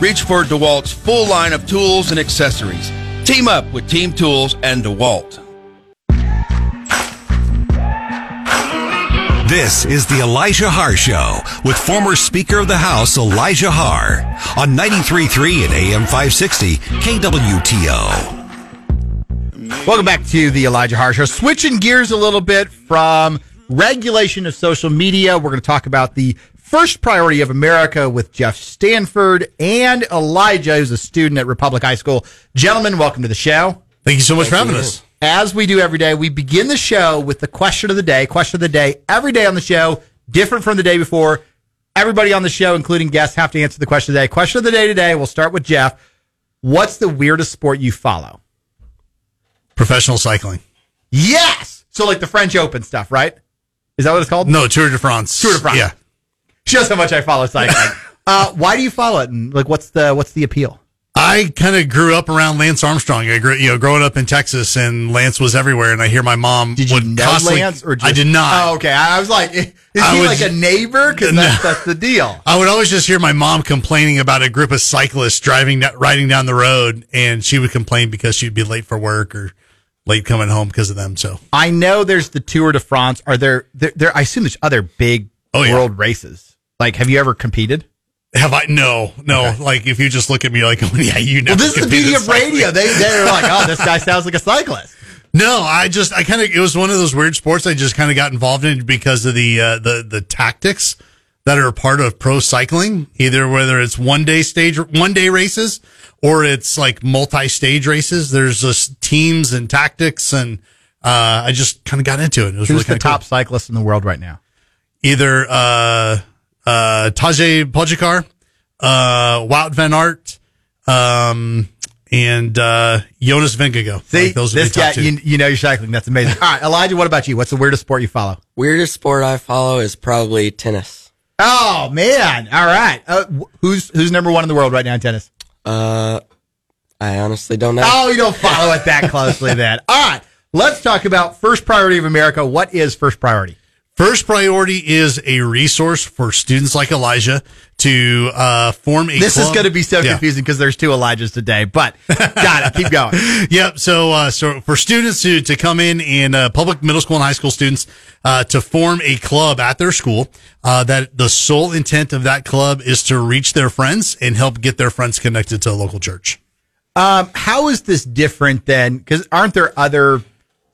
reach for DeWalt's full line of tools and accessories. Team up with Team Tools and DeWalt. This is the Elijah Haahr Show with former Speaker of the House Elijah Haahr on 93.3 and AM 560 KWTO. Welcome back to the Elijah Haahr Show. Switching gears a little bit from regulation of social media, we're going to talk about the first priority of America with Jeff Stanford and Elijah, who's a student at Republic High School. Gentlemen, welcome to the show. Thank you so much Thank for having you. us. As we do every day, we begin the show with the question of the day. Question of the day every day on the show, different from the day before. Everybody on the show, including guests, have to answer the question of the day. Question of the day today, we'll start with Jeff. What's the weirdest sport you follow? Professional cycling. Yes. So like the French Open stuff, right? Is that what it's called? No, Tour de France. Tour de France. Yeah. Shows how much I follow cycling. uh, why do you follow it? And like, what's the what's the appeal? I kind of grew up around Lance Armstrong. I grew, you know, growing up in Texas, and Lance was everywhere. And I hear my mom. Did you know Lance? Or just, I did not. Oh, okay. I was like, is I he would, like a neighbor? Because no, that's, that's the deal. I would always just hear my mom complaining about a group of cyclists driving, riding down the road, and she would complain because she'd be late for work or late coming home because of them. So I know there's the Tour de France. Are there? There, there I assume there's other big oh, yeah. world races. Like, have you ever competed? Have I? No, no. Okay. Like, if you just look at me like, yeah, you know. Well, this is the beauty of radio. They they're like, oh, this guy sounds like a cyclist. No, I just I kind of it was one of those weird sports I just kind of got involved in because of the uh, the the tactics that are a part of pro cycling. Either whether it's one day stage one day races or it's like multi stage races. There's just teams and tactics, and uh, I just kind of got into it. It was Who's really the top cool. cyclist in the world right now? Either uh, uh, Tadej Pogacar, uh, Wout van Aert, um, and uh, Jonas Vingegaard. See, like those this guy, you, you, know you're cycling. That's amazing. All right, Elijah, what about you? What's the weirdest sport you follow? Weirdest sport I follow is probably tennis. Oh man! All right, uh, who's who's number one in the world right now in tennis? Uh, I honestly don't know. Oh, you don't follow it that closely, then. All right, let's talk about first priority of America. What is first priority? First priority is a resource for students like Elijah to uh, form a. This club. is going to be so yeah. confusing because there's two Elijahs today, but got it. Keep going. yep. So, uh, so for students to to come in and uh, public middle school and high school students uh, to form a club at their school, uh, that the sole intent of that club is to reach their friends and help get their friends connected to a local church. Um, how is this different than? Because aren't there other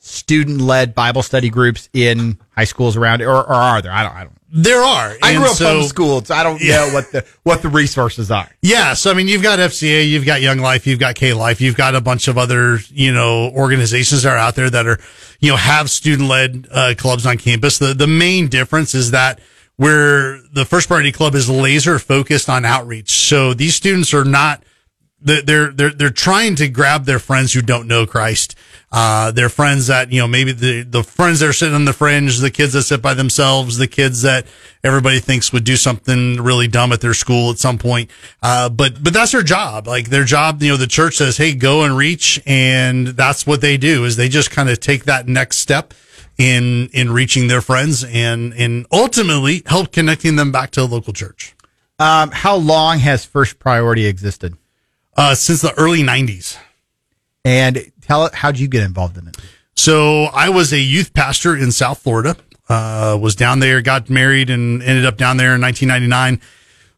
student led Bible study groups in high schools around, or, or are there? I don't. I don't. There are. I grew up so, school, so I don't yeah. know what the what the resources are. Yeah, so I mean, you've got FCA, you've got Young Life, you've got K Life, you've got a bunch of other you know organizations that are out there that are you know have student led uh, clubs on campus. The the main difference is that where the First Priority Club is laser focused on outreach. So these students are not they're they're they're trying to grab their friends who don't know Christ. Uh, their friends that you know maybe the the friends that are sitting on the fringe, the kids that sit by themselves, the kids that everybody thinks would do something really dumb at their school at some point. Uh, but but that's their job. Like their job, you know, the church says, "Hey, go and reach," and that's what they do. Is they just kind of take that next step in in reaching their friends and and ultimately help connecting them back to a local church. Um, how long has First Priority existed? Uh, since the early 90s. And tell how'd you get involved in it? So I was a youth pastor in South Florida. Uh, was down there, got married, and ended up down there in 1999.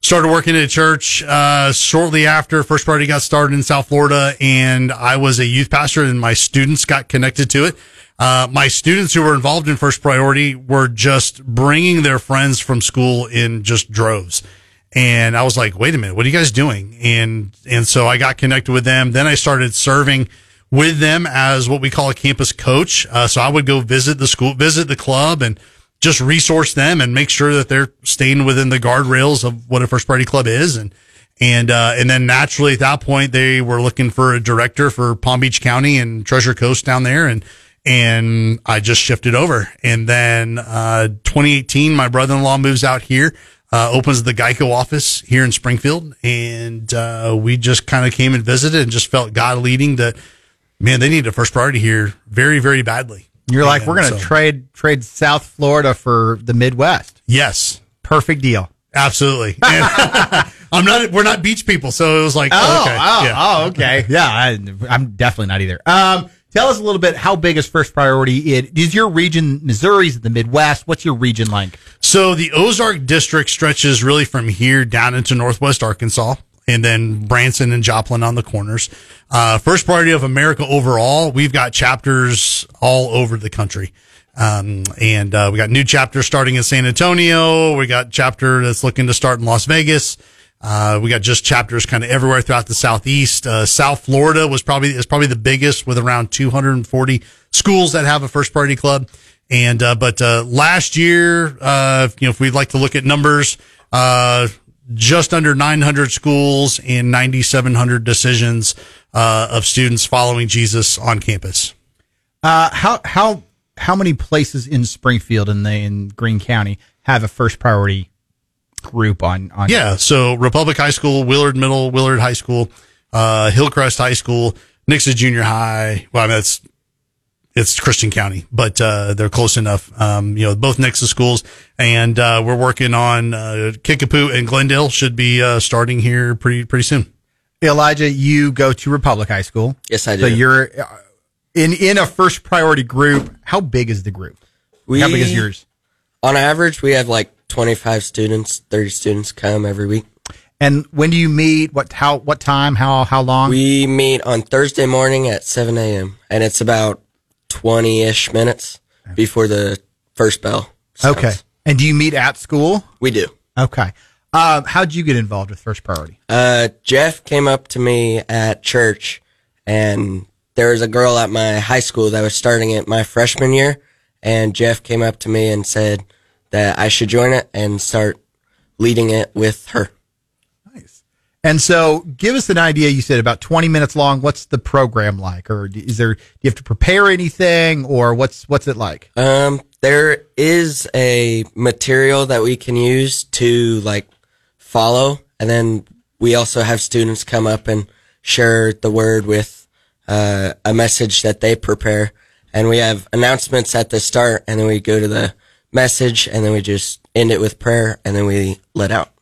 Started working at a church uh, shortly after First Priority got started in South Florida, and I was a youth pastor, and my students got connected to it. Uh, my students who were involved in First Priority were just bringing their friends from school in just droves. And I was like, wait a minute, what are you guys doing? And, and so I got connected with them. Then I started serving with them as what we call a campus coach. Uh, so I would go visit the school, visit the club and just resource them and make sure that they're staying within the guardrails of what a first priority club is. And, and, uh, and then naturally at that point, they were looking for a director for Palm Beach County and Treasure Coast down there. And, and I just shifted over. And then, uh, 2018, my brother-in-law moves out here uh, opens the Geico office here in Springfield, and uh, we just kind of came and visited and just felt God leading that. Man, they need a first priority here very, very badly. You're like, we're going to so, trade trade South Florida for the Midwest. Yes, perfect deal. Absolutely. I'm not. We're not beach people, so it was like, Oh, okay, oh, yeah. oh, okay. Yeah, I, I'm definitely not either. Um, tell us a little bit how big is first priority? It is your region. Missouri's the Midwest. What's your region like? So the Ozark district stretches really from here down into northwest Arkansas and then Branson and Joplin on the corners. Uh, First Priority of America overall, we've got chapters all over the country. Um, and, uh, we got new chapters starting in San Antonio. We got chapter that's looking to start in Las Vegas. Uh, we got just chapters kind of everywhere throughout the southeast. Uh, South Florida was probably is probably the biggest with around 240 schools that have a first priority club. And uh, but uh, last year, uh, you know, if we'd like to look at numbers, uh, just under 900 schools and 9,700 decisions uh, of students following Jesus on campus. Uh, how how how many places in Springfield and the in Greene County have a first priority group on on? Yeah. So Republic High School, Willard Middle, Willard High School, uh, Hillcrest High School, Nixa Junior High. Well, I mean, it's, it's Christian County, but, uh, they're close enough. Um, you know, both Nixa schools and, uh, we're working on, uh, Kickapoo and Glendale should be, uh, starting here pretty, pretty soon. Elijah, you go to Republic High School. Yes, I So do. you're uh, in in a first priority group. How big is the group? We, how big is yours? On average, we have like 25 students, 30 students come every week. And when do you meet? What how what time? How how long? We meet on Thursday morning at 7 a.m. and it's about 20 ish minutes before the first bell. sounds. okay. And do you meet at school? We do. Okay. Um, how'd you get involved with first priority? Uh, Jeff came up to me at church and there was a girl at my high school that was starting it my freshman year. And Jeff came up to me and said that I should join it and start leading it with her. And so, give us an idea. You said about twenty minutes long. What's the program like, or is there? Do you have to prepare anything, or what's what's it like? Um, there is a material that we can use to like follow, and then we also have students come up and share the word with uh, a message that they prepare, and we have announcements at the start, and then we go to the message, and then we just end it with prayer, and then we let out.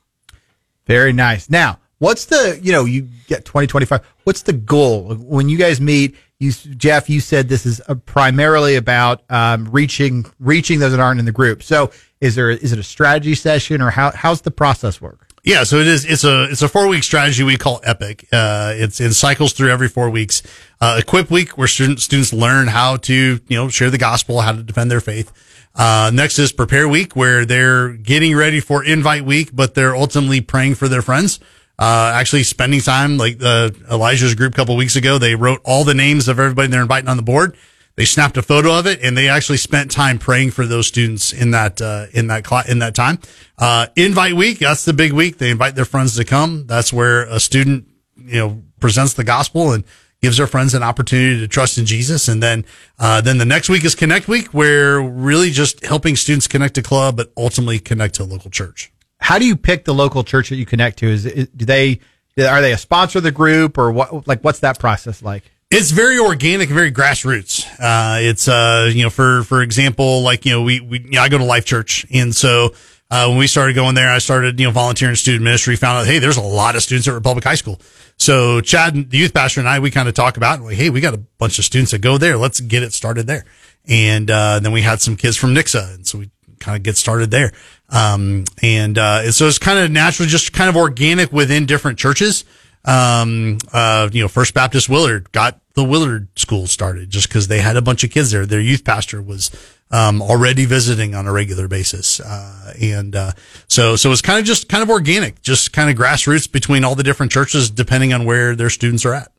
Very nice. Now, what's the you know you get 20, 25. What's the goal when you guys meet? You Jeff, you said this is uh primarily about um, reaching reaching those that aren't in the group. So, is there is it a strategy session, or how how's the process work? Yeah, so it is. It's a it's a four week strategy we call Epic. Uh, it's it cycles through every four weeks. Uh, Equip week where students students learn how to you know share the gospel, how to defend their faith. Uh, next is Prepare week where they're getting ready for Invite week, but they're ultimately praying for their friends. Uh, actually spending time like the Elijah's group a couple weeks ago. They wrote all the names of everybody they're inviting on the board. They snapped a photo of it and they actually spent time praying for those students in that, uh, in that, cl- in that time. Uh, invite week. That's the big week. They invite their friends to come. That's where a student, you know, presents the gospel and gives their friends an opportunity to trust in Jesus. And then, uh, then the next week is connect week where really just helping students connect to club, but ultimately connect to a local church. How do you pick the local church that you connect to? Is it, do they are they a sponsor of the group, or what? Like, what's that process like? It's very organic, very grassroots. Uh, it's, uh, you know, for, for example, like, you know, we, we, you know, I go to Life Church. And so, uh, when we started going there, I started, you know, volunteering student ministry, found out, hey, there's a lot of students at Republic High School. So Chad, the youth pastor and I, we kind of talk about, like, hey, we got a bunch of students that go there. Let's get it started there. And, uh, then we had some kids from Nixa. And so we kind of get started there. Um, and, uh, so it's kind of naturally just kind of organic within different churches um, uh, you know, First Baptist Willard got the Willard school started just because they had a bunch of kids there. Their youth pastor was, um, already visiting on a regular basis. Uh, and, uh, so, so it's kind of just kind of organic, just kind of grassroots between all the different churches, depending on where their students are at.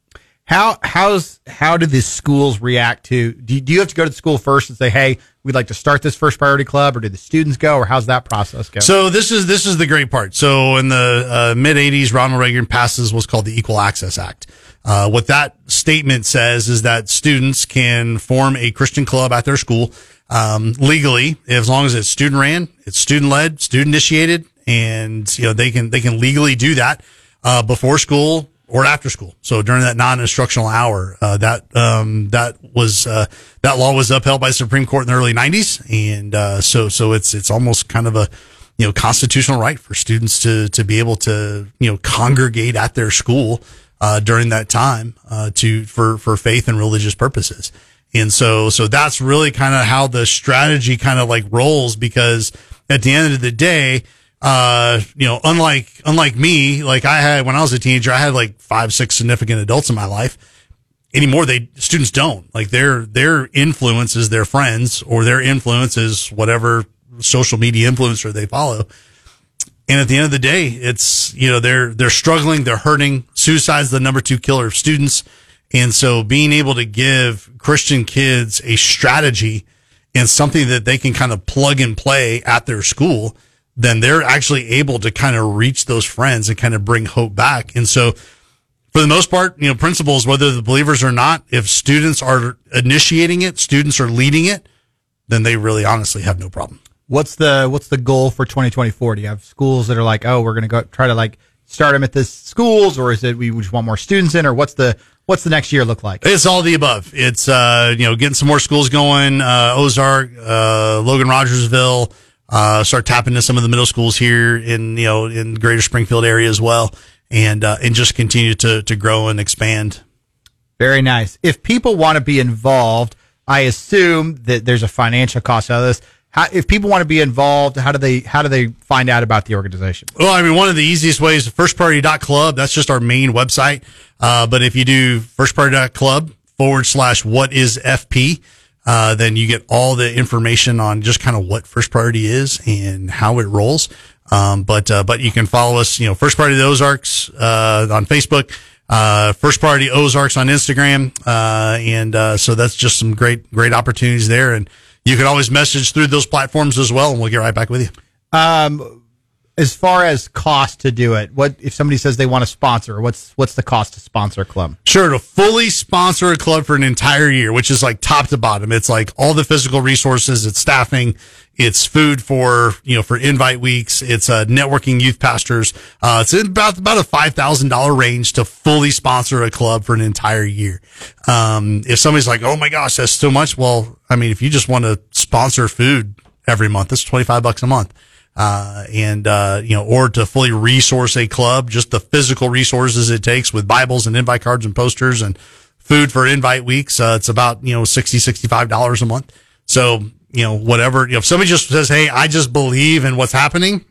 How how's how do the schools react to? Do you, do you have to go to the school first and say, "Hey, we'd like to start this first priority club," or do the students go, or how's that process go? So this is this is the great part. So in the uh, mid '80s, Ronald Reagan passes what's called the Equal Access Act. Uh, what that statement says is that students can form a Christian club at their school um, legally, as long as it's student ran, it's student led, student initiated, and you know they can they can legally do that uh, before school or after school. So during that non-instructional hour, uh, that, um, that was, uh, that law was upheld by the Supreme Court in the early nineties. And, uh, so, so it's, it's almost kind of a, you know, constitutional right for students to, to be able to, you know, congregate at their school, uh, during that time, uh, to, for, for faith and religious purposes. And so, so that's really kind of how the strategy kind of like rolls because at the end of the day, uh, you know, unlike, unlike me, like I had when I was a teenager, I had like five, six significant adults in my life. Anymore, they students don't like their, their influence is their friends or their influence is whatever social media influencer they follow. And at the end of the day, it's, you know, they're, they're struggling, they're hurting. Suicide's the number two killer of students. And so being able to give Christian kids a strategy and something that they can kind of plug and play at their school, then they're actually able to kind of reach those friends and kind of bring hope back. And so for the most part, you know, principals, whether the believers or not, if students are initiating it, students are leading it, then they really honestly have no problem. What's the what's the goal for 2024? Do you have schools that are like, oh, we're going to go try to like start them at this schools, or is it we just want more students in, or what's the what's the next year look like? It's all the above. It's uh, you know getting some more schools going. Uh, Ozark, uh, Logan Rogersville. Uh, start tapping into some of the middle schools here in you know in Greater Springfield area as well, and uh, and just continue to to grow and expand. Very nice. If people want to be involved, I assume that there's a financial cost out of this. How, if people want to be involved, how do they how do they find out about the organization? Well, I mean, one of the easiest ways, firstpriority.club, that's just our main website. Uh, but if you do firstpriority.club forward slash what is FP, uh, then you get all the information on just kind of what first priority is and how it rolls. Um, but, uh, but you can follow us, you know, first priority the Ozarks, uh, on Facebook, uh, first priority Ozarks on Instagram. Uh, and, uh, so that's just some great, great opportunities there. And, you can always message through those platforms as well, and we'll get right back with you. Um, as far as cost to do it, what if somebody says they want to sponsor? What's what's the cost to sponsor a club? Sure, to fully sponsor a club for an entire year, which is like top to bottom. It's like all the physical resources, it's staffing, it's food for you know for invite weeks, it's uh, networking youth pastors. Uh, it's about about a five thousand dollar range to fully sponsor a club for an entire year. Um, if somebody's like, "Oh my gosh, that's so much," well, I mean, if you just want to sponsor food every month, it's 25 bucks a month. Uh, and, uh, you know, or to fully resource a club, just the physical resources it takes with Bibles and invite cards and posters and food for invite weeks. Uh, it's about, you know, 60, $65 a month. So, you know, whatever, you know, if somebody just says, Hey, I just believe in what's happening,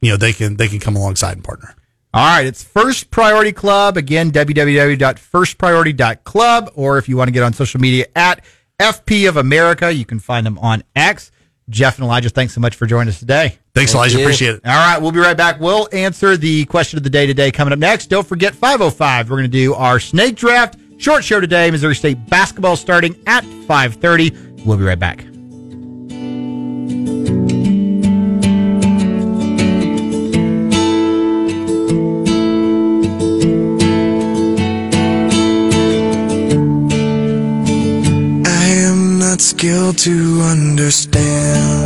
you know, they can, they can come alongside and partner. All right, it's First Priority Club. Again, www.firstpriority.club, or if you want to get on social media at FP of America. You can find them on X. Jeff and Elijah, thanks so much for joining us today. Thanks, Thank Elijah. You. Appreciate it. All right, we'll be right back. We'll answer the question of the day today coming up next. Don't forget 505. We're going to do our snake draft short show today. Missouri State basketball starting at 5:30. We'll be right back. Skilled to understand